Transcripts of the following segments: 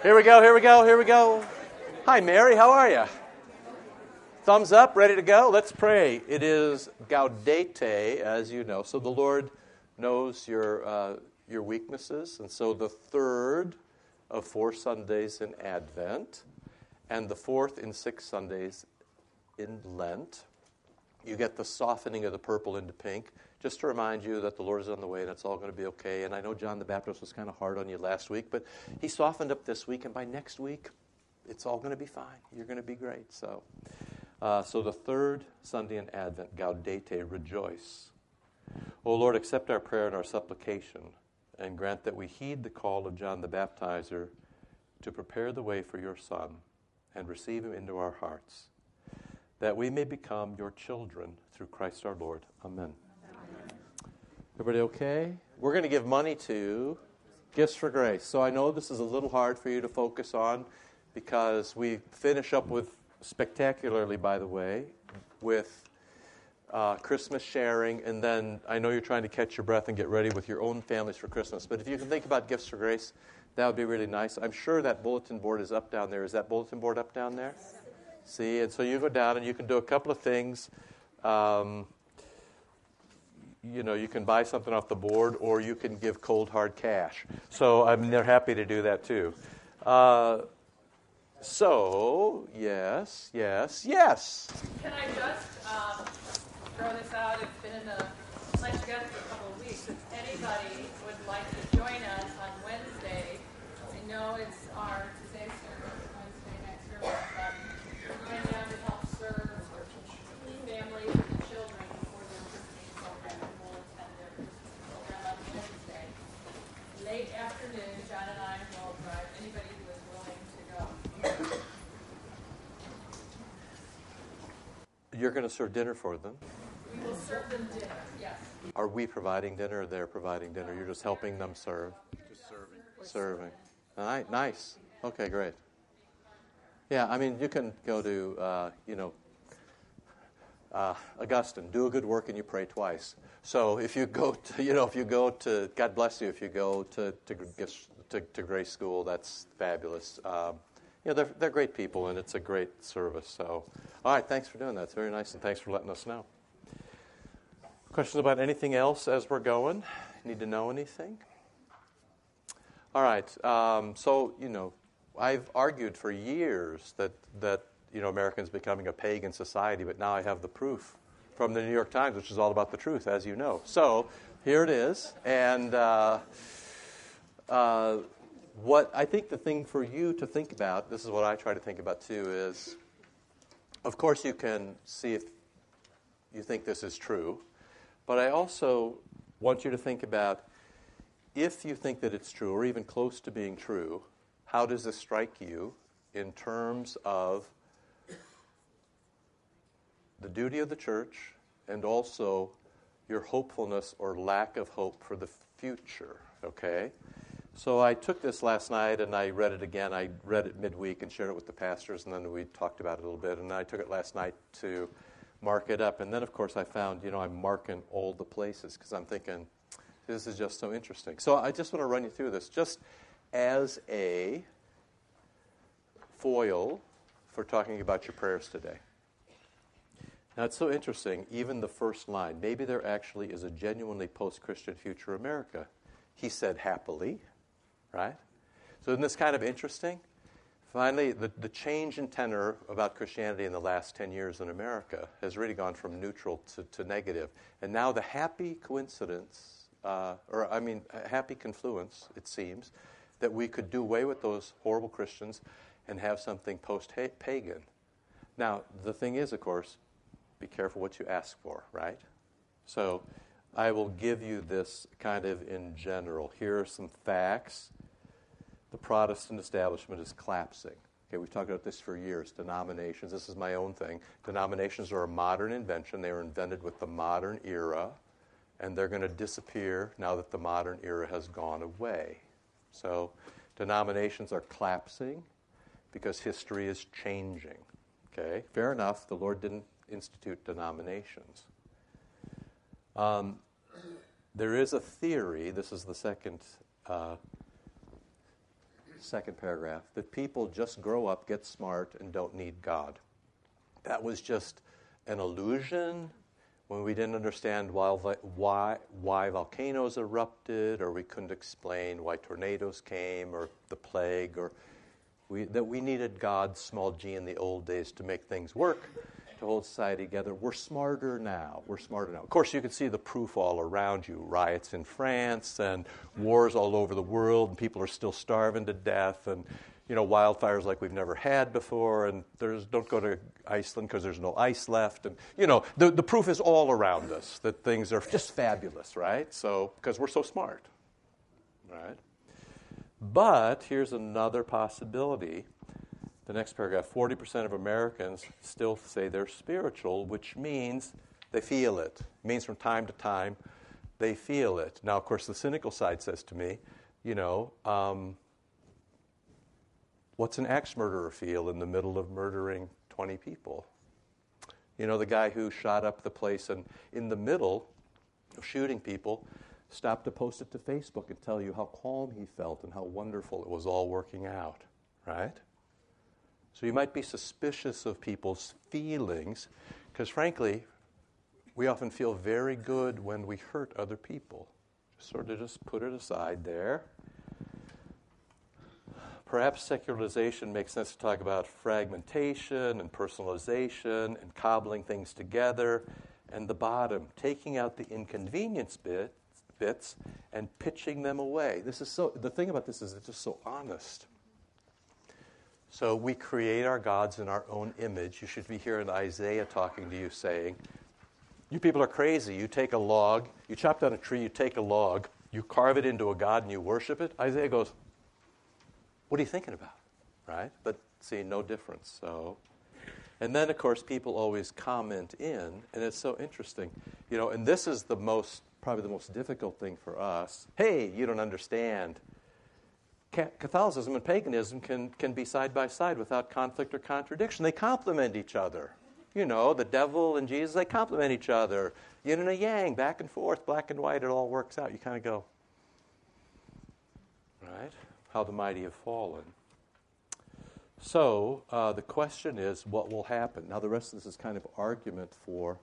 Here we go, here we go, here we go. Hi, Mary, how are you? Thumbs up, ready to go? Let's pray. It is Gaudete, as you know. So the Lord knows your, uh, your weaknesses. And so the third of four Sundays in Advent and the fourth in six Sundays in Lent, you get the softening of the purple into pink just to remind you that the Lord is on the way and it's all going to be okay. And I know John the Baptist was kind of hard on you last week, but he softened up this week, and by next week, it's all going to be fine. You're going to be great. So, uh, so the third Sunday in Advent, Gaudete, rejoice. O Lord, accept our prayer and our supplication, and grant that we heed the call of John the Baptizer to prepare the way for your Son and receive him into our hearts, that we may become your children through Christ our Lord. Amen. Everybody okay? We're going to give money to Gifts for Grace. So I know this is a little hard for you to focus on because we finish up with, spectacularly, by the way, with uh, Christmas sharing, and then I know you're trying to catch your breath and get ready with your own families for Christmas. But if you can think about Gifts for Grace, that would be really nice. I'm sure that bulletin board is up down there. Is that bulletin board up down there? See, and so you go down and you can do a couple of things. Um, you know, you can buy something off the board or you can give cold hard cash. So I mean, they're happy to do that too. Uh, so, yes, yes, yes. Can I just um, throw this out? It's been in the lunch guest for a couple of weeks. If anybody would like to join us on Wednesday, I know it's our today's service, Wednesday night service. Um, going down to help serve families and children for their Christmas program, and we'll attend their Christmas program on Wednesday. Late afternoon, John and I will drive anybody who is willing to go. You're going to serve dinner for them. We will serve them dinner. Yes. Are we providing dinner or they're providing dinner? You're just helping them serve? Just serving. Serving. All right, nice. Okay, great. Yeah, I mean, you can go to, uh, you know, uh, Augustine, do a good work and you pray twice. So if you go to, you know, if you go to, God bless you, if you go to, to, gifts, to, to Grace School, that's fabulous. Um, know, they're, they're great people and it's a great service. So, all right, thanks for doing that. It's very nice and thanks for letting us know. Questions about anything else as we're going? Need to know anything? All right. Um, so, you know, I've argued for years that, that, you know, Americans becoming a pagan society, but now I have the proof from the New York Times, which is all about the truth, as you know. So here it is. And uh, uh, what I think the thing for you to think about, this is what I try to think about too, is of course you can see if you think this is true, but I also want you to think about if you think that it's true or even close to being true, how does this strike you in terms of the duty of the church and also your hopefulness or lack of hope for the future? Okay? So I took this last night and I read it again. I read it midweek and shared it with the pastors, and then we talked about it a little bit. And I took it last night to mark it up. And then, of course, I found, you know, I'm marking all the places because I'm thinking, this is just so interesting. So I just want to run you through this just as a foil for talking about your prayers today. Now, it's so interesting, even the first line. Maybe there actually is a genuinely post Christian future America. He said happily, right? So, isn't this kind of interesting? Finally, the, the change in tenor about Christianity in the last 10 years in America has really gone from neutral to, to negative. And now the happy coincidence, uh, or I mean, happy confluence, it seems, that we could do away with those horrible Christians and have something post pagan. Now, the thing is, of course, be careful what you ask for, right? So I will give you this kind of in general. Here are some facts. The Protestant establishment is collapsing. Okay, we've talked about this for years. Denominations, this is my own thing. Denominations are a modern invention. They were invented with the modern era, and they're going to disappear now that the modern era has gone away. So, denominations are collapsing because history is changing. Okay, fair enough. The Lord didn't institute denominations. Um, there is a theory, this is the second uh, second paragraph, that people just grow up, get smart, and don't need God. That was just an illusion when we didn't understand why, why, why volcanoes erupted, or we couldn't explain why tornadoes came, or the plague, or we, that we needed God's small g in the old days to make things work, to hold society together. We're smarter now. We're smarter now. Of course, you can see the proof all around you riots in France, and wars all over the world, and people are still starving to death, and you know, wildfires like we've never had before, and there's, don't go to Iceland because there's no ice left. And, you know, the, the proof is all around us that things are just fabulous, right? So, because we're so smart, right? But here's another possibility. The next paragraph 40% of Americans still say they're spiritual, which means they feel it. It means from time to time they feel it. Now, of course, the cynical side says to me, you know, um, What's an axe murderer feel in the middle of murdering 20 people? You know, the guy who shot up the place and in the middle of shooting people stopped to post it to Facebook and tell you how calm he felt and how wonderful it was all working out, right? So you might be suspicious of people's feelings because, frankly, we often feel very good when we hurt other people. Just sort of just put it aside there. Perhaps secularization makes sense to talk about fragmentation and personalization and cobbling things together. And the bottom, taking out the inconvenience bit, bits and pitching them away. This is so, the thing about this is it's just so honest. So we create our gods in our own image. You should be hearing Isaiah talking to you saying, You people are crazy. You take a log, you chop down a tree, you take a log, you carve it into a god, and you worship it. Isaiah goes, what are you thinking about? Right? But see, no difference. So, and then, of course, people always comment in, and it's so interesting. You know, and this is the most, probably the most difficult thing for us. Hey, you don't understand. Catholicism and paganism can, can be side by side without conflict or contradiction. They complement each other. You know, the devil and Jesus, they complement each other. Yin and a yang, back and forth, black and white, it all works out. You kind of go, right? how the mighty have fallen. So uh, the question is, what will happen? Now, the rest of this is kind of argument for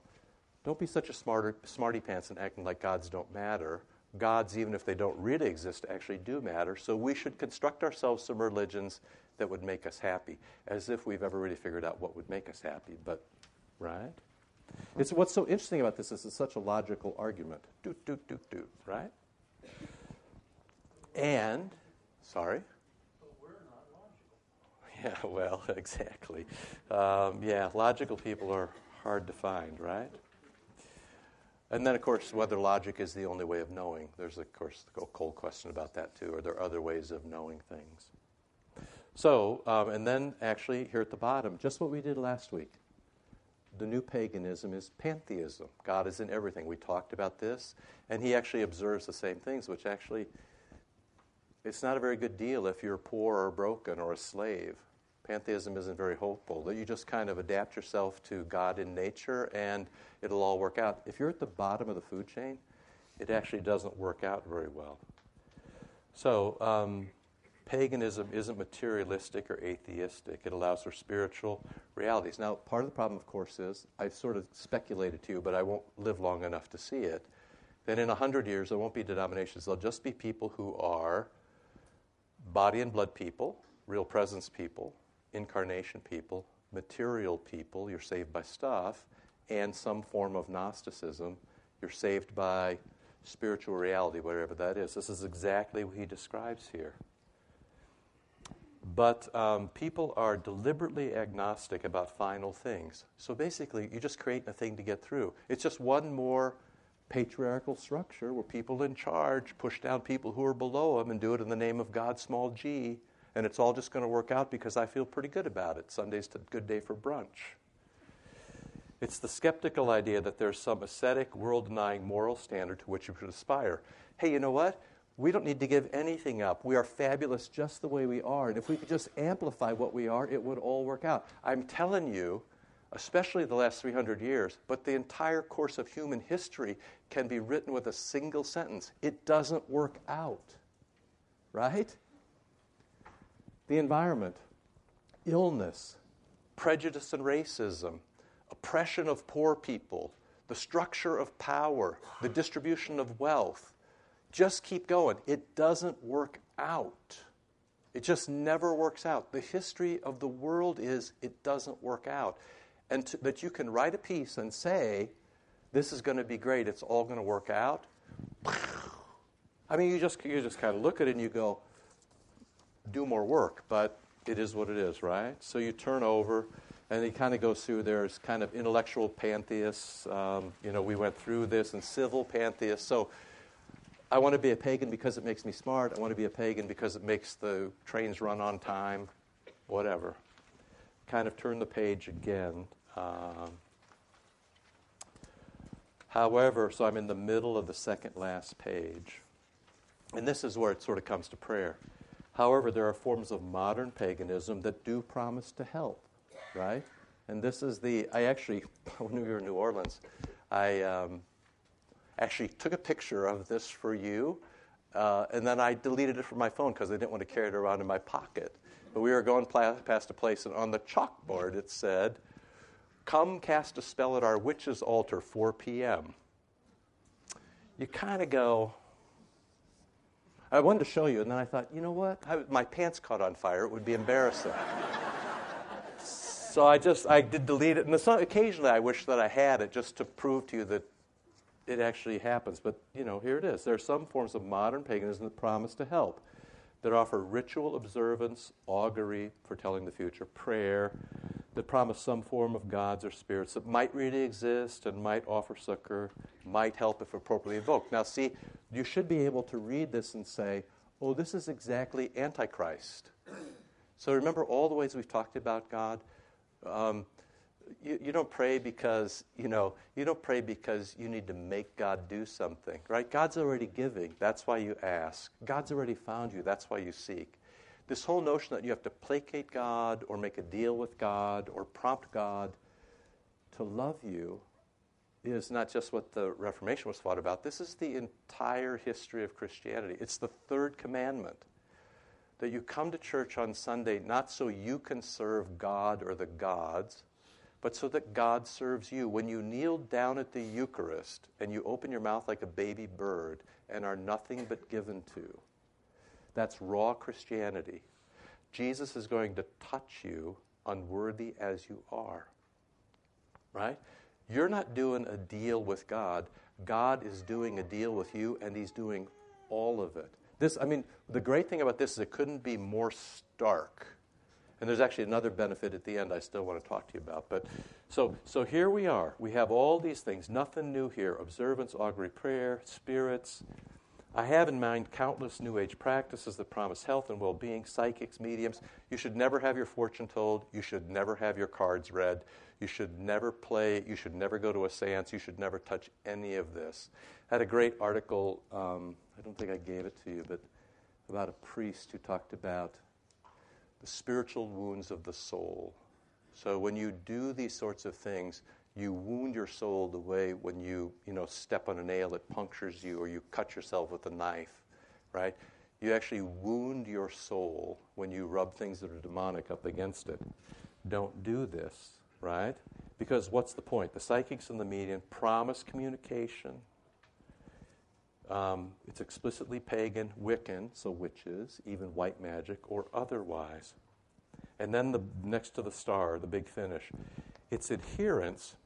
don't be such a smarter, smarty pants and acting like gods don't matter. Gods, even if they don't really exist, actually do matter. So we should construct ourselves some religions that would make us happy, as if we've ever really figured out what would make us happy. But, right? It's what's so interesting about this is it's such a logical argument. Do, do, do, do, right? And Sorry? Yeah, well, exactly. Um, yeah, logical people are hard to find, right? And then, of course, whether logic is the only way of knowing. There's, of course, a cold question about that, too. Are there other ways of knowing things? So, um, and then actually, here at the bottom, just what we did last week. The new paganism is pantheism. God is in everything. We talked about this, and he actually observes the same things, which actually it's not a very good deal if you're poor or broken or a slave. Pantheism isn't very hopeful. That you just kind of adapt yourself to God in nature and it'll all work out. If you're at the bottom of the food chain, it actually doesn't work out very well. So, um, paganism isn't materialistic or atheistic. It allows for spiritual realities. Now, part of the problem, of course, is I've sort of speculated to you, but I won't live long enough to see it. That in a hundred years there won't be denominations. There'll just be people who are body and blood people, real presence people, incarnation people, material people, you're saved by stuff, and some form of Gnosticism, you're saved by spiritual reality, whatever that is. This is exactly what he describes here. But um, people are deliberately agnostic about final things. So basically, you just create a thing to get through. It's just one more patriarchal structure where people in charge push down people who are below them and do it in the name of God, small g, and it's all just going to work out because I feel pretty good about it. Sunday's a good day for brunch. It's the skeptical idea that there's some ascetic, world denying moral standard to which you should aspire. Hey, you know what? We don't need to give anything up. We are fabulous just the way we are. And if we could just amplify what we are, it would all work out. I'm telling you, especially the last 300 years, but the entire course of human history can be written with a single sentence. It doesn't work out. Right? The environment, illness, prejudice and racism, oppression of poor people, the structure of power, the distribution of wealth. Just keep going. It doesn't work out. It just never works out. The history of the world is it doesn't work out. And to, that you can write a piece and say, this is going to be great, it's all going to work out. I mean, you just, you just kind of look at it and you go, do more work, but it is what it is, right? So you turn over and he kind of goes through there's kind of intellectual pantheists. Um, you know, we went through this and civil pantheists. So I want to be a pagan because it makes me smart. I want to be a pagan because it makes the trains run on time, whatever. Kind of turn the page again. Um, however, so I'm in the middle of the second last page. And this is where it sort of comes to prayer. However, there are forms of modern paganism that do promise to help right? And this is the, I actually, when we were in New Orleans, I um, actually took a picture of this for you, uh, and then I deleted it from my phone because I didn't want to carry it around in my pocket. But we were going past a place, and on the chalkboard it said, Come cast a spell at our witch's altar, 4 p.m. You kind of go, I wanted to show you, and then I thought, you know what? I, my pants caught on fire. It would be embarrassing. So I just I did delete it, and occasionally I wish that I had it just to prove to you that it actually happens. But you know, here it is. There are some forms of modern paganism that promise to help, that offer ritual observance, augury, foretelling the future, prayer, that promise some form of gods or spirits that might really exist and might offer succor, might help if appropriately invoked. Now, see, you should be able to read this and say, "Oh, this is exactly Antichrist." So remember all the ways we've talked about God um, you, you don't pray because, you know, you don't pray because you need to make God do something, right? God's already giving. That's why you ask. God's already found you. That's why you seek. This whole notion that you have to placate God or make a deal with God or prompt God to love you is not just what the Reformation was fought about. This is the entire history of Christianity. It's the third commandment that you come to church on Sunday not so you can serve God or the gods, but so that God serves you. When you kneel down at the Eucharist and you open your mouth like a baby bird and are nothing but given to, that's raw Christianity. Jesus is going to touch you unworthy as you are. Right? You're not doing a deal with God. God is doing a deal with you, and He's doing all of it. This, I mean, the great thing about this is it couldn't be more stark. And there's actually another benefit at the end I still want to talk to you about. But so, so here we are. We have all these things, nothing new here observance, augury, prayer, spirits. I have in mind countless New Age practices that promise health and well being, psychics, mediums. You should never have your fortune told. You should never have your cards read. You should never play. You should never go to a seance. You should never touch any of this. I had a great article. Um, I don't think I gave it to you, but about a priest who talked about the spiritual wounds of the soul. So when you do these sorts of things, you wound your soul the way when you, you know, step on a nail, it punctures you, or you cut yourself with a knife, right? You actually wound your soul when you rub things that are demonic up against it. Don't do this, right? Because what's the point? The psychics and the medium promise communication, um, it's explicitly pagan, Wiccan, so witches, even white magic, or otherwise. And then the next to the star, the big finish, its adherents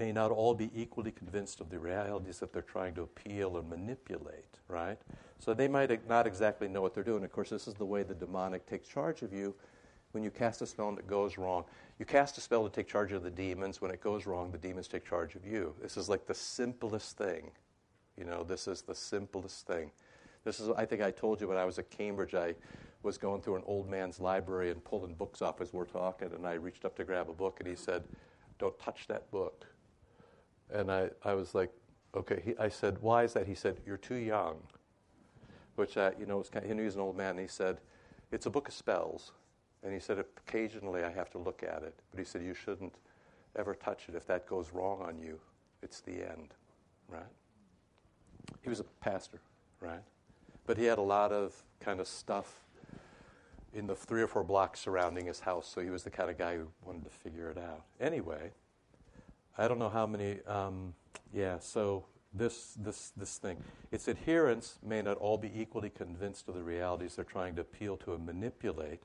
may not all be equally convinced of the realities that they're trying to appeal or manipulate, right? So they might not exactly know what they're doing. Of course, this is the way the demonic takes charge of you when you cast a spell and it goes wrong. You cast a spell to take charge of the demons. When it goes wrong, the demons take charge of you. This is like the simplest thing you know, this is the simplest thing. This is, I think I told you when I was at Cambridge, I was going through an old man's library and pulling books off as we're talking, and I reached up to grab a book, and he said, Don't touch that book. And I, I was like, Okay. He, I said, Why is that? He said, You're too young. Which, I, you know, was kind of, he knew he was an old man, and he said, It's a book of spells. And he said, Occasionally I have to look at it. But he said, You shouldn't ever touch it. If that goes wrong on you, it's the end. Right? He was a pastor, right? But he had a lot of kind of stuff in the three or four blocks surrounding his house, so he was the kind of guy who wanted to figure it out. Anyway, I don't know how many. Um, yeah, so this this this thing, its adherents may not all be equally convinced of the realities they're trying to appeal to and manipulate,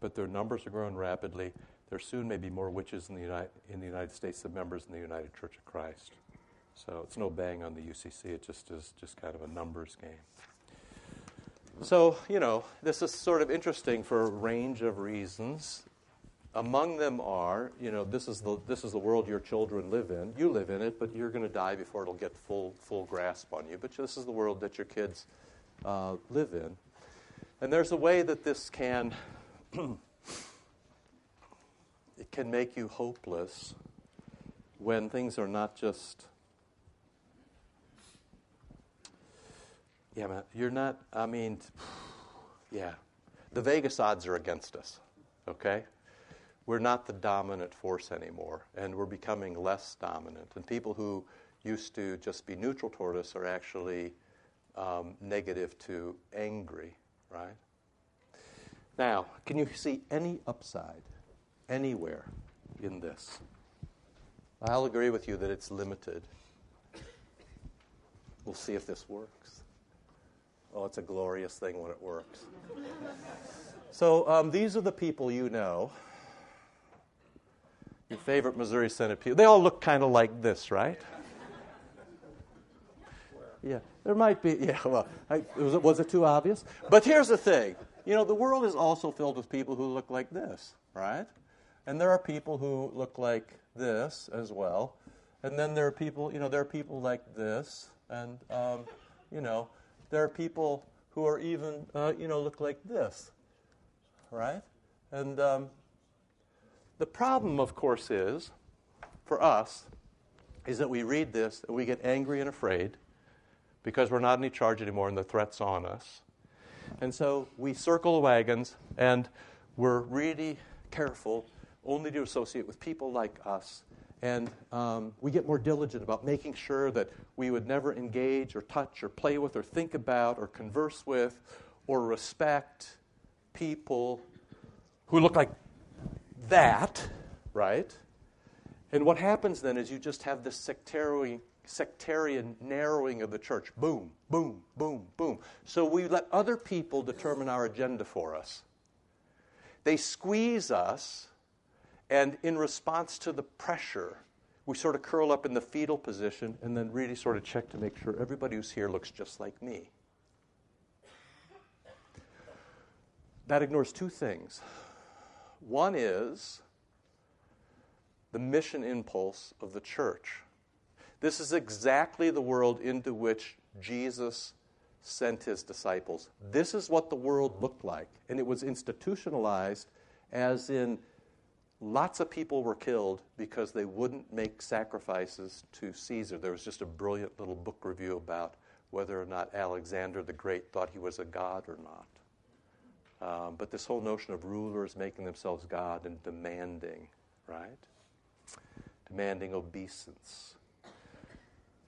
but their numbers are growing rapidly. There soon may be more witches in the, United, in the United States than members in the United Church of Christ. So it's no bang on the UCC. It just is just kind of a numbers game. So, you know, this is sort of interesting for a range of reasons. Among them are, you know, this is the, this is the world your children live in. You live in it, but you're going to die before it'll get full, full grasp on you. But this is the world that your kids uh, live in. And there's a way that this can, it can make you hopeless when things are not just Yeah, man, you're not, I mean, yeah. The Vegas odds are against us, okay? We're not the dominant force anymore, and we're becoming less dominant. And people who used to just be neutral toward us are actually um, negative to angry, right? Now, can you see any upside anywhere in this? I'll agree with you that it's limited. We'll see if this works. Oh, it's a glorious thing when it works. so um, these are the people you know. Your favorite Missouri people. They all look kind of like this, right? Yeah, there might be. Yeah, well, I, was, it, was it too obvious? But here's the thing. You know, the world is also filled with people who look like this, right? And there are people who look like this as well. And then there are people, you know, there are people like this. And, um, you know, there are people who are even, uh, you know, look like this, right? And um, the problem, of course, is for us is that we read this and we get angry and afraid because we're not in charge anymore and the threat's on us. And so we circle the wagons and we're really careful only to associate with people like us and um, we get more diligent about making sure that we would never engage or touch or play with or think about or converse with or respect people who look like that, right? And what happens then is you just have this sectarian, sectarian narrowing of the church. Boom, boom, boom, boom. So we let other people determine our agenda for us. They squeeze us and in response to the pressure, we sort of curl up in the fetal position and then really sort of check to make sure everybody who's here looks just like me. That ignores two things. One is the mission impulse of the church. This is exactly the world into which Jesus sent his disciples. This is what the world looked like, and it was institutionalized as in Lots of people were killed because they wouldn't make sacrifices to Caesar. There was just a brilliant little book review about whether or not Alexander the Great thought he was a god or not. Um, but this whole notion of rulers making themselves God and demanding, right? Demanding obeisance.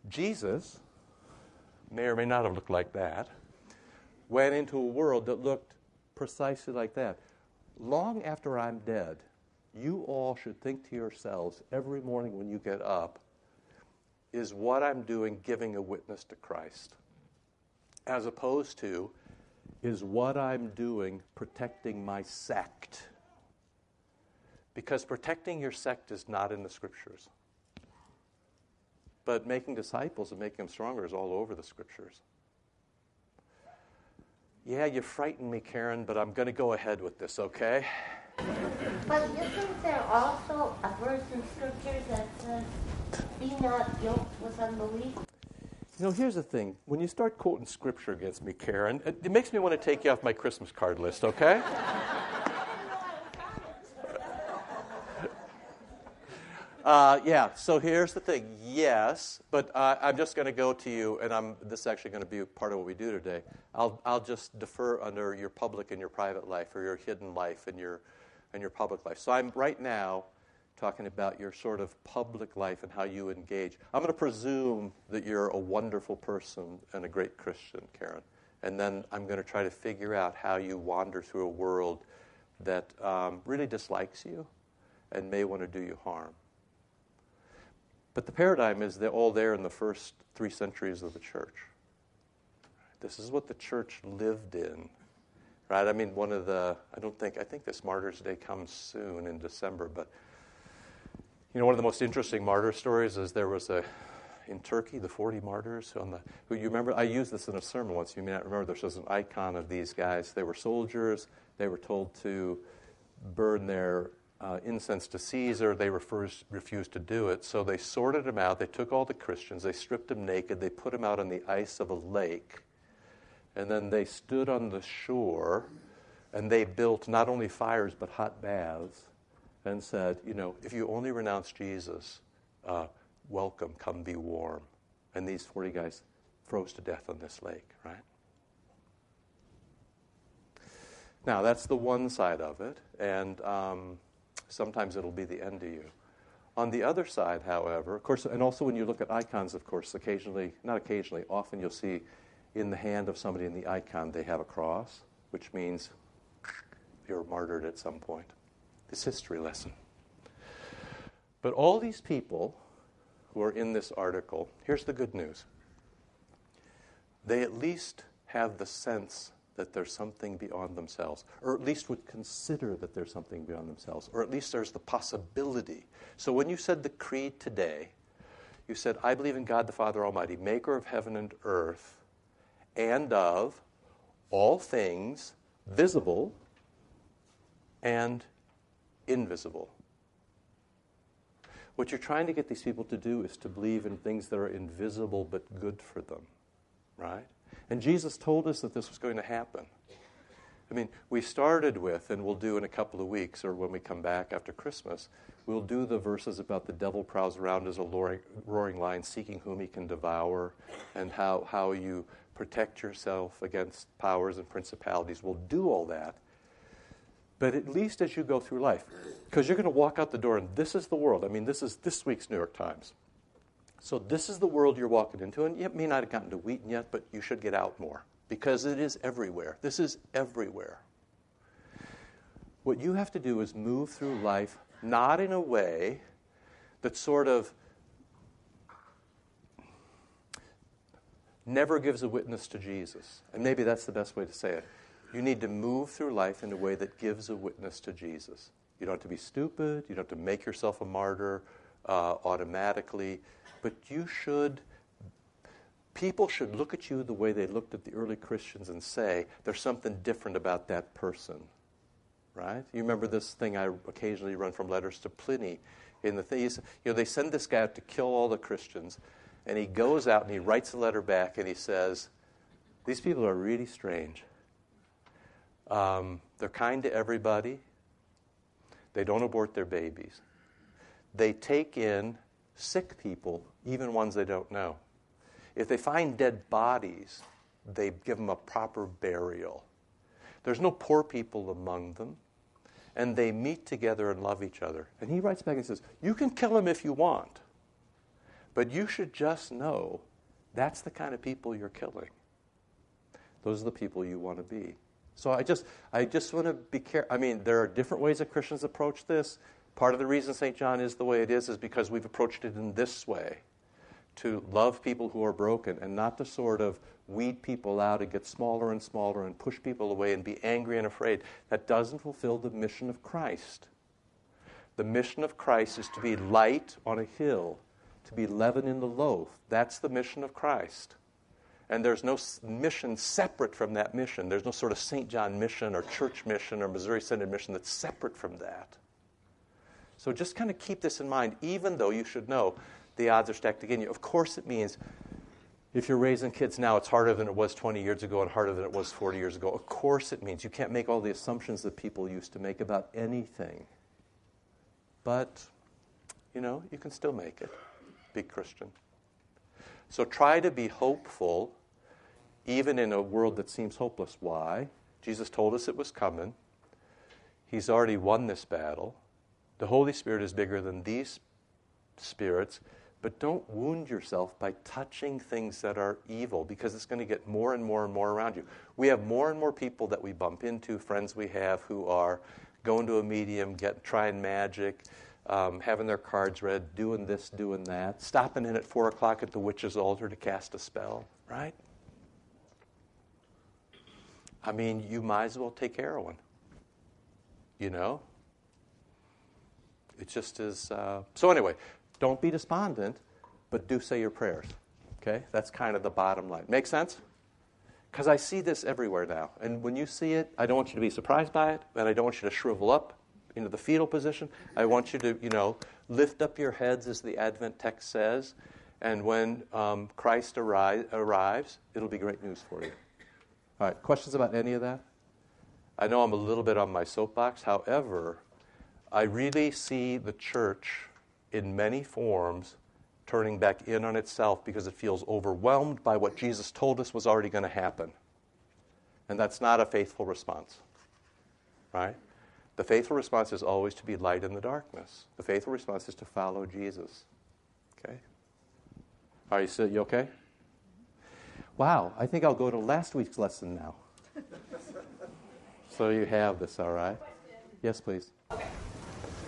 Jesus may or may not have looked like that, went into a world that looked precisely like that. Long after I'm dead, you all should think to yourselves every morning when you get up is what I'm doing giving a witness to Christ? As opposed to, is what I'm doing protecting my sect? Because protecting your sect is not in the scriptures. But making disciples and making them stronger is all over the scriptures. Yeah, you frightened me, Karen, but I'm going to go ahead with this, okay? But isn't there also a verse in Scripture that says, be not yoked with unbelief? You know, here's the thing. When you start quoting Scripture against me, Karen, it, it makes me want to take you off my Christmas card list, okay? Uh, yeah, so here's the thing. Yes, but uh, I'm just going to go to you, and I'm, this is actually going to be part of what we do today. I'll, I'll just defer under your public and your private life, or your hidden life and your, and your public life. So I'm right now talking about your sort of public life and how you engage. I'm going to presume that you're a wonderful person and a great Christian, Karen, And then I'm going to try to figure out how you wander through a world that um, really dislikes you and may want to do you harm. But the paradigm is they're all there in the first three centuries of the church. This is what the church lived in. Right? I mean, one of the, I don't think, I think this Martyrs' Day comes soon in December, but, you know, one of the most interesting martyr stories is there was a, in Turkey, the 40 martyrs on the, who you remember, I used this in a sermon once, you may not remember, there's an icon of these guys. They were soldiers, they were told to burn their uh, incense to Caesar. They refers, refused to do it. So they sorted them out. They took all the Christians, they stripped them naked, they put them out on the ice of a lake, and then they stood on the shore and they built not only fires but hot baths and said, you know, if you only renounce Jesus, uh, welcome, come be warm. And these 40 guys froze to death on this lake, right? Now, that's the one side of it, and um, sometimes it'll be the end of you. On the other side, however, of course, and also when you look at icons, of course, occasionally, not occasionally, often you'll see in the hand of somebody in the icon they have a cross, which means you're martyred at some point. This history lesson. But all these people who are in this article, here's the good news. They at least have the sense that there's something beyond themselves, or at least would consider that there's something beyond themselves, or at least there's the possibility. So when you said the creed today, you said, I believe in God the Father Almighty, maker of heaven and earth, and of all things visible and invisible. What you're trying to get these people to do is to believe in things that are invisible but good for them, right? And Jesus told us that this was going to happen. I mean, we started with, and we'll do in a couple of weeks or when we come back after Christmas, we'll do the verses about the devil prowls around as a roaring, lion seeking whom he can devour and how, how you protect yourself against powers and principalities. We'll do all that. But at least as you go through life, because you're going to walk out the door and this is the world. I mean, this is this week's New York Times. So this is the world you're walking into, and you may not have gotten to Wheaton yet, but you should get out more because it is everywhere. This is everywhere. What you have to do is move through life not in a way that sort of never gives a witness to Jesus. And maybe that's the best way to say it. You need to move through life in a way that gives a witness to Jesus. You don't have to be stupid, you don't have to make yourself a martyr uh, automatically but you should, people should look at you the way they looked at the early Christians and say, there's something different about that person. Right? You remember this thing I occasionally run from letters to Pliny. In the thing, you know, they send this guy out to kill all the Christians, and he goes out and he writes a letter back and he says, These people are really strange. Um, they're kind to everybody. They don't abort their babies. They take in sick people, even ones they don't know. If they find dead bodies, they give them a proper burial. There's no poor people among them, and they meet together and love each other. And he writes back and says, You can kill them if you want, but you should just know that's the kind of people you're killing. Those are the people you want to be. So I just, I just want to be careful. I mean, there are different ways that Christians approach this. Part of the reason St. John is the way it is is because we've approached it in this way to love people who are broken and not to sort of weed people out and get smaller and smaller and push people away and be angry and afraid. That doesn't fulfill the mission of Christ. The mission of Christ is to be light on a hill, to be leaven in the loaf. That's the mission of Christ. And there's no mission separate from that mission. There's no sort of St. John mission or church mission or Missouri Synod mission that's separate from that. So just kind of keep this in mind, even though you should know the odds are stacked against you. Of course, it means if you're raising kids now, it's harder than it was 20 years ago and harder than it was 40 years ago. Of course, it means you can't make all the assumptions that people used to make about anything. But, you know, you can still make it. Be Christian. So try to be hopeful, even in a world that seems hopeless. Why? Jesus told us it was coming. He's already won this battle. The Holy Spirit is bigger than these spirits, But don't wound yourself by touching things that are evil because it's going to get more and more and more around you. We have more and more people that we bump into, friends we have who are going to a medium, get trying magic, um, having their cards read, doing this, doing that, stopping in at four o'clock at the witch's altar to cast a spell, right? I mean, you might as well take heroin. You know? It just is. Uh, so, anyway, don't be despondent, but do say your prayers. Okay? That's kind of the bottom line. Make sense? Because I see this everywhere now. And when you see it, I don't want you to be surprised by it, and I don't want you to shrivel up into the fetal position. I want you to, you know, lift up your heads, as the Advent text says. And when um, Christ arri- arrives, it'll be great news for you. All right, questions about any of that? I know I'm a little bit on my soapbox. However, I really see the church in many forms turning back in on itself because it feels overwhelmed by what Jesus told us was already going to happen. And that's not a faithful response. Right? The faithful response is always to be light in the darkness. The faithful response is to follow Jesus. Okay? Are you still you okay? Wow, I think I'll go to last week's lesson now. so you have this, all right? Yes, please. Okay.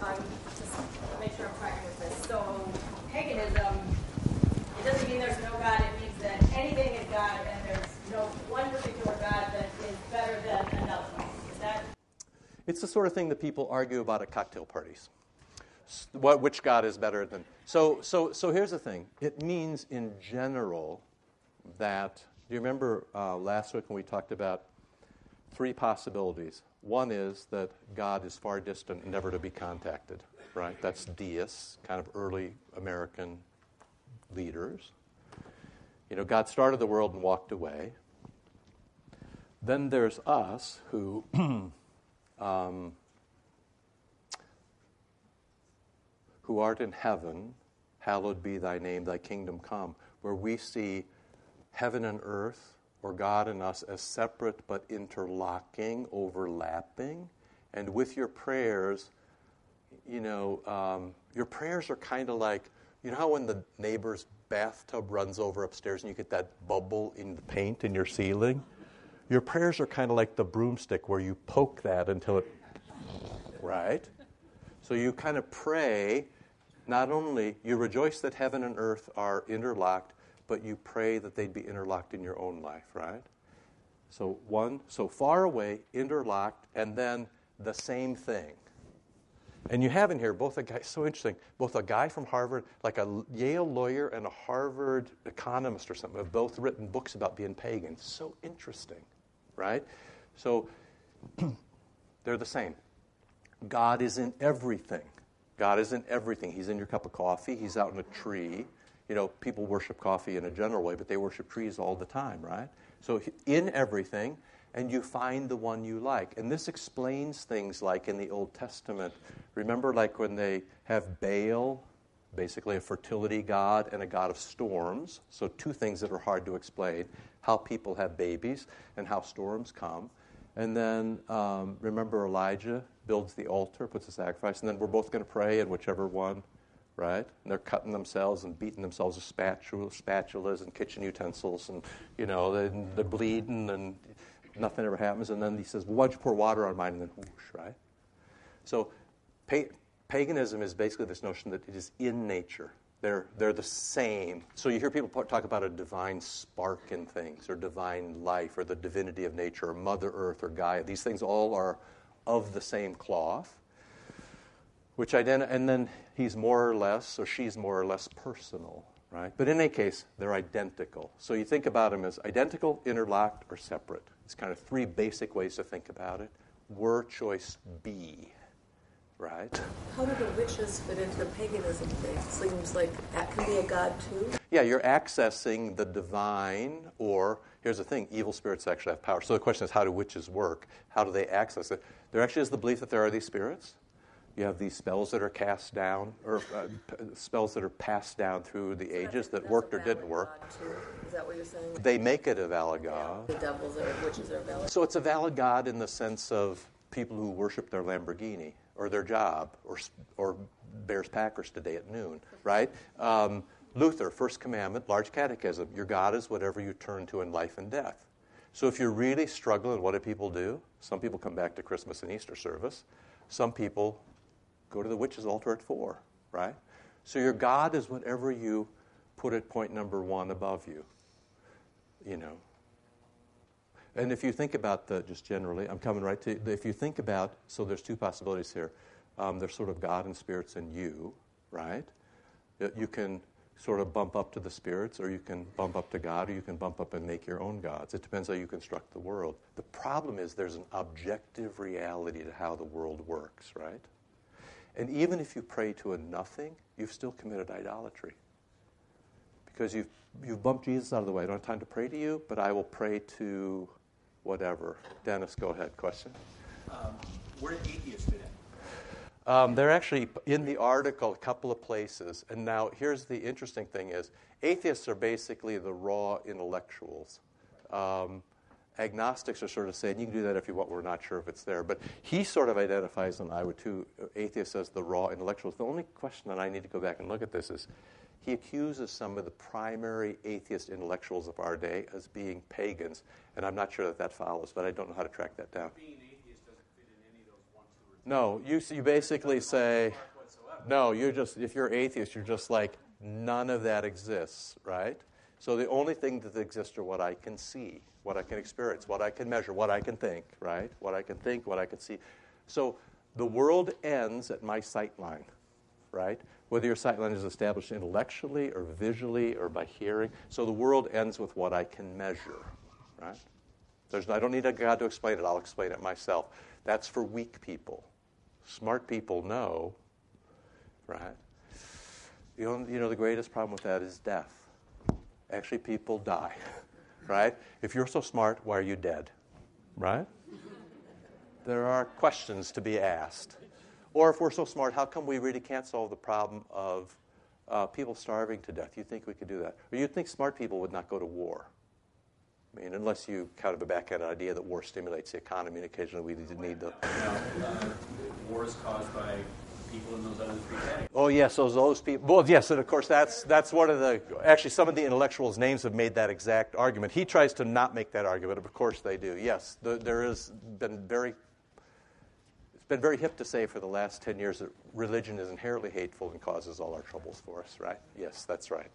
Um, just make sure I'm tracking with this. So, paganism, it doesn't mean there's no God. It means that anything is God, and there's no one particular God that is better than another. Is that? It's the sort of thing that people argue about at cocktail parties. What, which God is better than? So, so, so here's the thing. It means in general that. Do you remember uh, last week when we talked about three possibilities? One is that God is far distant, never to be contacted. Right? That's deists, kind of early American leaders. You know, God started the world and walked away. Then there's us who um, who art in heaven, hallowed be thy name, thy kingdom come, where we see heaven and earth, or God and us, as separate but interlocking, overlapping. And with your prayers, you know, um, your prayers are kind of like, you know how when the neighbor's bathtub runs over upstairs and you get that bubble in the paint in your ceiling? Your prayers are kind of like the broomstick where you poke that until it, right? So you kind of pray, not only, you rejoice that heaven and earth are interlocked, but you pray that they'd be interlocked in your own life, right? So one, so far away, interlocked, and then the same thing. And you have in here both a guy, so interesting, both a guy from Harvard, like a Yale lawyer and a Harvard economist or something, have both written books about being pagan. So interesting, right? So they're the same. God is in everything. God is in everything. He's in your cup of coffee, He's out in a tree. You know, people worship coffee in a general way, but they worship trees all the time, right? So in everything, and you find the one you like. And this explains things like in the Old Testament. Remember, like when they have Baal, basically a fertility god and a god of storms. So, two things that are hard to explain how people have babies and how storms come. And then um, remember, Elijah builds the altar, puts a sacrifice, and then we're both going to pray, and whichever one, right? And they're cutting themselves and beating themselves with spatula, spatulas and kitchen utensils, and, you know, they're, they're bleeding, and nothing ever happens. And then he says, well, why'd you pour water on mine? And then whoosh, right? So pa- paganism is basically this notion that it is in nature. They're, they're the same. So you hear people talk about a divine spark in things, or divine life, or the divinity of nature, or Mother Earth, or Gaia. These things all are of the same cloth. Which ident- and then he's more or less, or she's more or less personal, right? But in any case, they're identical. So you think about them as identical, interlocked, or separate. It's kind of three basic ways to think about it. Were choice B, right? How do the witches fit into the paganism thing? Seems like that can be a god too. Yeah, you're accessing the divine, or here's the thing evil spirits actually have power. So the question is, how do witches work? How do they access it? There actually is the belief that there are these spirits. You have these spells that are cast down, or uh, p- spells that are passed down through the ages that worked or didn't work. Is that what you're saying? They make it a valid god. The devils or witches are valid. So it's a valid god in the sense of people who worship their Lamborghini or their job or, or Bears Packers today at noon, right? Um, Luther, First Commandment, Large Catechism Your God is whatever you turn to in life and death. So if you're really struggling, what do people do? Some people come back to Christmas and Easter service. Some people go to the witch's altar at four, right? So your God is whatever you put at point number one above you. You know. And if you think about the, just generally, I'm coming right to, if you think about, so there's two possibilities here. Um, there's sort of God and spirits in you, right? You can sort of bump up to the spirits, or you can bump up to God, or you can bump up and make your own gods. It depends how you construct the world. The problem is there's an objective reality to how the world works, right? And even if you pray to a nothing, you've still committed idolatry. Because you've, you've bumped Jesus out of the way. I don't have time to pray to you, but I will pray to whatever. Dennis, go ahead. Question? Um, where did atheists fit in? Um, they're actually in the article a couple of places. And now here's the interesting thing is atheists are basically the raw intellectuals. Um, agnostics are sort of saying you can do that if you want. We're not sure if it's there, but he sort of identifies, and I would too, atheists as the raw intellectuals. The only question that I need to go back and look at this is he accuses some of the primary atheist intellectuals of our day as being pagans, and I'm not sure that that follows, but I don't know how to track that down. Being atheist doesn't fit in any of those one, two, or three. No, you, you basically say, no, you're just, if you're atheist, you're just like, none of that exists, right? So the only thing that exists are what I can see, what I can experience, what I can measure, what I can think, right? What I can think, what I can see. So the world ends at my sight line, right? Whether your sight line is established intellectually or visually or by hearing. So the world ends with what I can measure, right? There's, I don't need a God to explain it. I'll explain it myself. That's for weak people. Smart people know, right? You know, you know, the greatest problem with that is death. Actually, people die, right? If you're so smart, why are you dead, right? There are questions to be asked. Or if we're so smart, how come we really can't solve the problem of uh, people starving to death? You think we could do that? Or you'd think smart people would not go to war? I mean, unless you kind of a backhanded idea that war stimulates the economy and occasionally we need to. Now, uh, war is caused by people in those other three categories. Oh yes, those those people. Well, yes, and of course that's that's one of the. Actually, some of the intellectuals' names have made that exact argument. He tries to not make that argument, but of course they do. Yes, the, there has been very. It's been very hip to say for the last ten years that religion is inherently hateful and causes all our troubles for us. Right? Yes, that's right.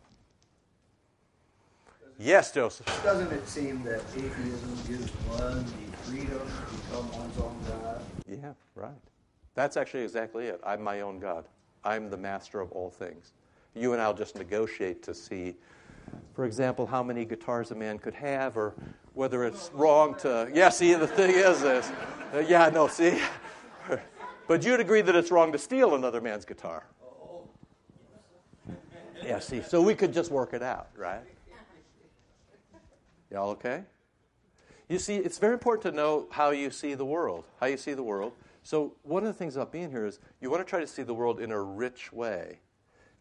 Yes, Joseph. Doesn't it seem that atheism gives one the freedom to become one's own God? Yeah, right. That's actually exactly it. I'm my own God. I'm the master of all things. You and I'll just negotiate to see, for example, how many guitars a man could have, or whether it's wrong to. Yeah, see, the thing is this. Uh, yeah, no, see. but you'd agree that it's wrong to steal another man's guitar. Yeah, see. So we could just work it out, right? Y'all okay? You see, it's very important to know how you see the world, how you see the world. So, one of the things about being here is you want to try to see the world in a rich way,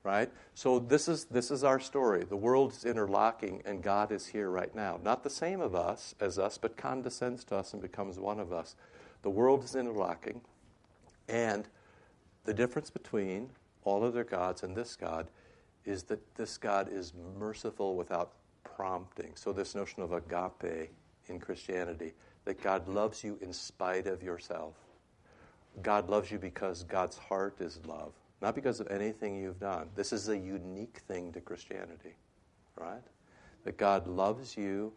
right? So, this is, this is our story. The world is interlocking, and God is here right now. Not the same of us as us, but condescends to us and becomes one of us. The world is interlocking, and the difference between all other gods and this God is that this God is merciful without prompting. So, this notion of agape in Christianity, that God loves you in spite of yourself. God loves you because God's heart is love, not because of anything you've done. This is a unique thing to Christianity, right? That God loves you,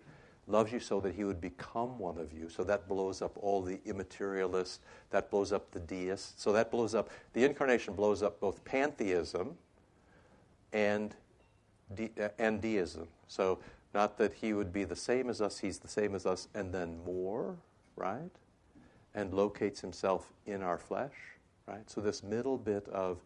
loves you so that he would become one of you. So that blows up all the immaterialists, that blows up the deists. So that blows up, the incarnation blows up both pantheism and, de- uh, and deism. So not that he would be the same as us, he's the same as us, and then more, right? And locates himself in our flesh, right? So this middle bit of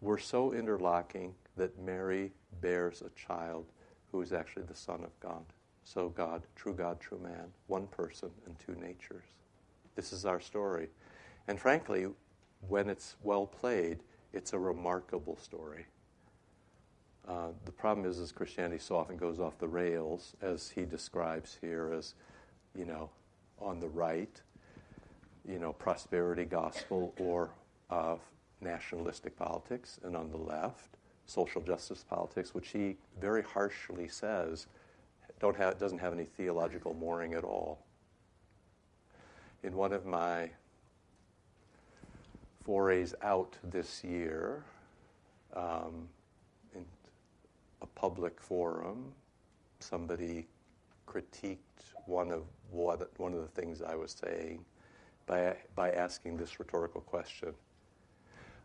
we're so interlocking that Mary bears a child who is actually the Son of God. So God, true God, true man, one person and two natures. This is our story. And frankly, when it's well played, it's a remarkable story. Uh, the problem is, is Christianity so often goes off the rails, as he describes here as, you know, on the right, you know, prosperity gospel or uh, nationalistic politics, and on the left, social justice politics, which he very harshly says don't have, doesn't have any theological mooring at all. In one of my forays out this year, um, in a public forum, somebody critiqued one of what, one of the things I was saying by, by asking this rhetorical question.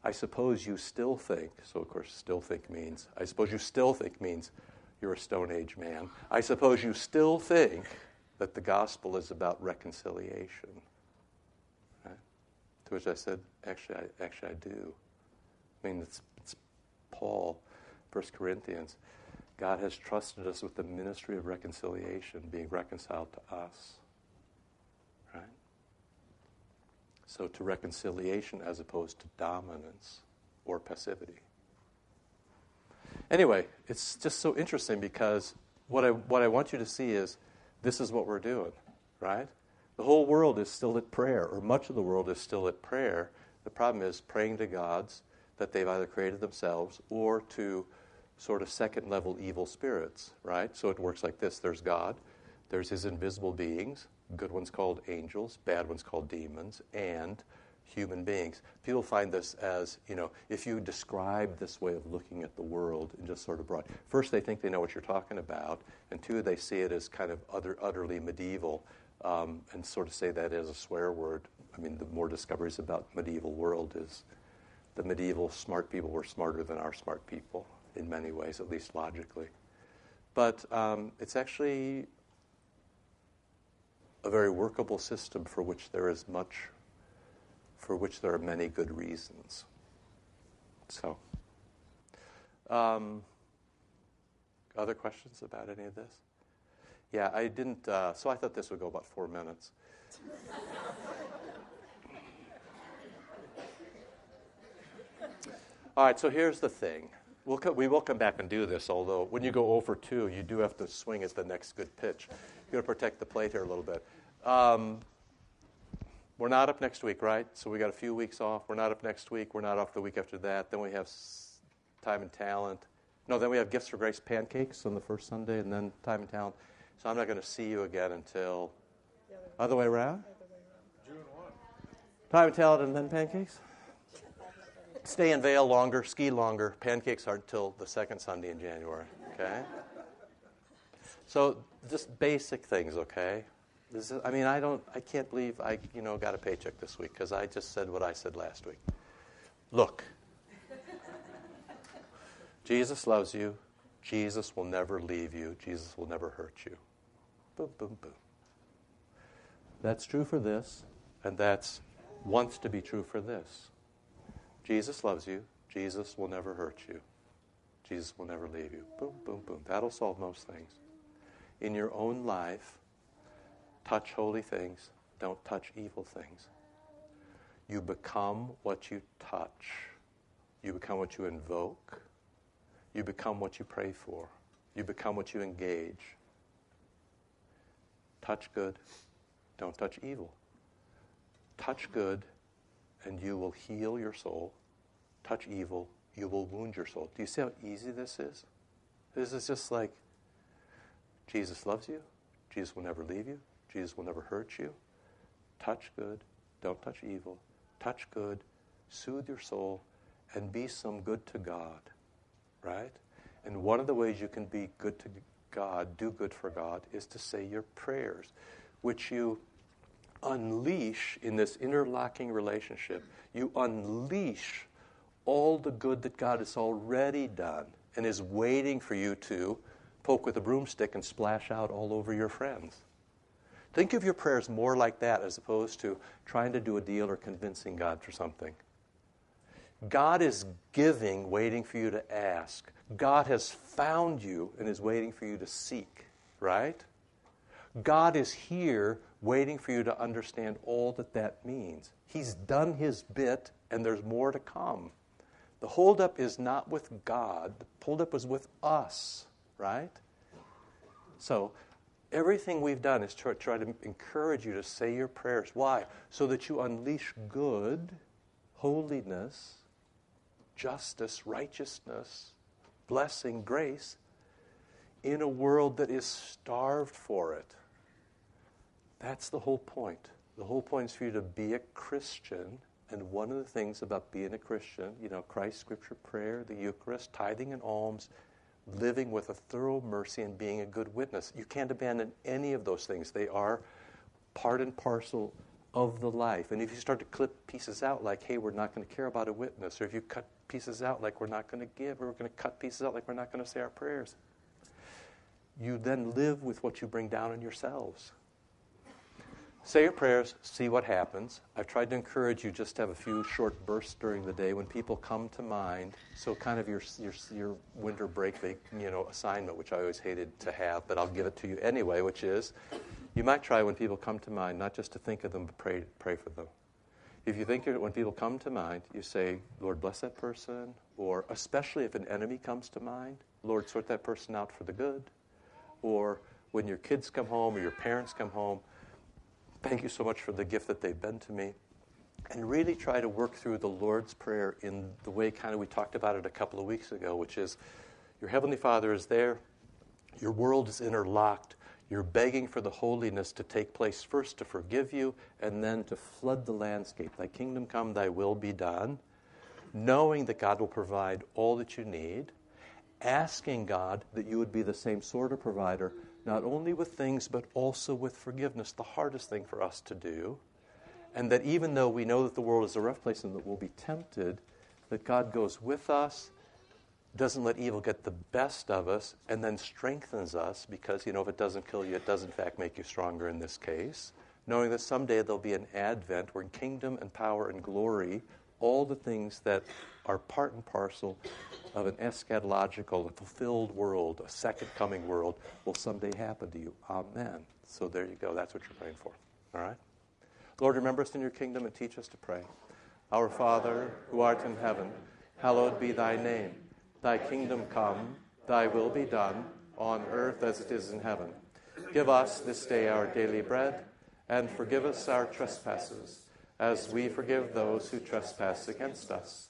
I suppose you still think, so of course, still think means, I suppose you still think means you're a Stone Age man. I suppose you still think that the gospel is about reconciliation. Right? To which I said, actually, I, actually, I do. I mean, it's, it's Paul, 1 Corinthians. God has trusted us with the ministry of reconciliation, being reconciled to us. Right? So, to reconciliation as opposed to dominance or passivity. Anyway, it's just so interesting because what I, what I want you to see is this is what we're doing, right? The whole world is still at prayer, or much of the world is still at prayer. The problem is praying to gods that they've either created themselves or to sort of second level evil spirits, right? So it works like this there's God, there's his invisible beings, good ones called angels, bad ones called demons, and human beings. People find this as, you know, if you describe this way of looking at the world in just sort of broad, first they think they know what you're talking about, and two, they see it as kind of utter, utterly medieval, um, and sort of say that as a swear word. I mean, the more discoveries about medieval world is the medieval smart people were smarter than our smart people in many ways, at least logically. But um, it's actually a very workable system for which there is much, for which there are many good reasons. So, um, other questions about any of this? Yeah, I didn't, uh, so I thought this would go about four minutes. All right, so here's the thing. We'll co- we will come back and do this, although when you go over two, you do have to swing at the next good pitch. You've got to protect the plate here a little bit. Um, we're not up next week, right? So we got a few weeks off. We're not up next week. We're not off the week after that. Then we have time and talent. No, then we have Gifts for Grace pancakes on the first Sunday, and then time and talent. So I'm not going to see you again until other way around. June one. Time and talent, and then pancakes stay in Vail longer, ski longer. Pancakes aren't till the second Sunday in January. Okay. So just basic things, okay. This is, I mean, I don't, I can't believe I, you know, got a paycheck this week because I just said what I said last week. Look, Jesus loves you. Jesus will never leave you. Jesus will never hurt you. Boom, boom, boom. That's true for this, and that's wants to be true for this. Jesus loves you. Jesus will never hurt you. Jesus will never leave you. Boom, boom, boom. That'll solve most things. In your own life, touch holy things, don't touch evil things. You become what you touch, you become what you invoke, you become what you pray for, you become what you engage. Touch good, don't touch evil. Touch good, and you will heal your soul. Touch evil, you will wound your soul. Do you see how easy this is? This is just like Jesus loves you, Jesus will never leave you, Jesus will never hurt you. Touch good, don't touch evil. Touch good, soothe your soul, and be some good to God, right? And one of the ways you can be good to God, do good for God, is to say your prayers, which you unleash in this interlocking relationship, you unleash all the good that God has already done and is waiting for you to poke with a broomstick and splash out all over your friends. Think of your prayers more like that as opposed to trying to do a deal or convincing God for something. God is giving, waiting for you to ask. God has found you and is waiting for you to seek, right? God is here waiting for you to understand all that that means. He's done his bit, and there's more to come. The holdup is not with God, the holdup is with us, right? So, everything we've done is to try to encourage you to say your prayers. Why? So that you unleash good, holiness, justice, righteousness, blessing, grace, in a world that is starved for it. That's the whole point. The whole point is for you to be a Christian. And one of the things about being a Christian, you know, Christ, Scripture, prayer, the Eucharist, tithing and alms, living with a thorough mercy and being a good witness. You can't abandon any of those things. They are part and parcel of the life. And if you start to clip pieces out, like, hey, we're not going to care about a witness, or if you cut pieces out, like, we're not going to give, or we're going to cut pieces out, like, we're not going to say our prayers, you then live with what you bring down on yourselves. Say your prayers, see what happens. I've tried to encourage you just to have a few short bursts during the day when people come to mind. So, kind of your, your, your winter break you know, assignment, which I always hated to have, but I'll give it to you anyway, which is you might try when people come to mind, not just to think of them, but pray, pray for them. If you think when people come to mind, you say, Lord, bless that person, or especially if an enemy comes to mind, Lord, sort that person out for the good. Or when your kids come home or your parents come home, Thank you so much for the gift that they've been to me. And really try to work through the Lord's Prayer in the way kind of we talked about it a couple of weeks ago, which is your Heavenly Father is there, your world is interlocked. You're begging for the holiness to take place first to forgive you and then to flood the landscape. Thy kingdom come, thy will be done. Knowing that God will provide all that you need. Asking God that you would be the same sort of provider not only with things, but also with forgiveness, the hardest thing for us to do. And that even though we know that the world is a rough place and that we'll be tempted, that God goes with us, doesn't let evil get the best of us, and then strengthens us because, you know, if it doesn't kill you, it does in fact make you stronger in this case. Knowing that someday there'll be an advent where kingdom and power and glory, all the things that are part and parcel of an eschatological, a fulfilled world, a second coming world, will someday happen to you. Amen. So there you go. That's what you're praying for. All right? Lord, remember us in your kingdom and teach us to pray. Our Father, who art in heaven, hallowed be thy name. Thy kingdom come, thy will be done, on earth as it is in heaven. Give us this day our daily bread, and forgive us our trespasses, as we forgive those who trespass against us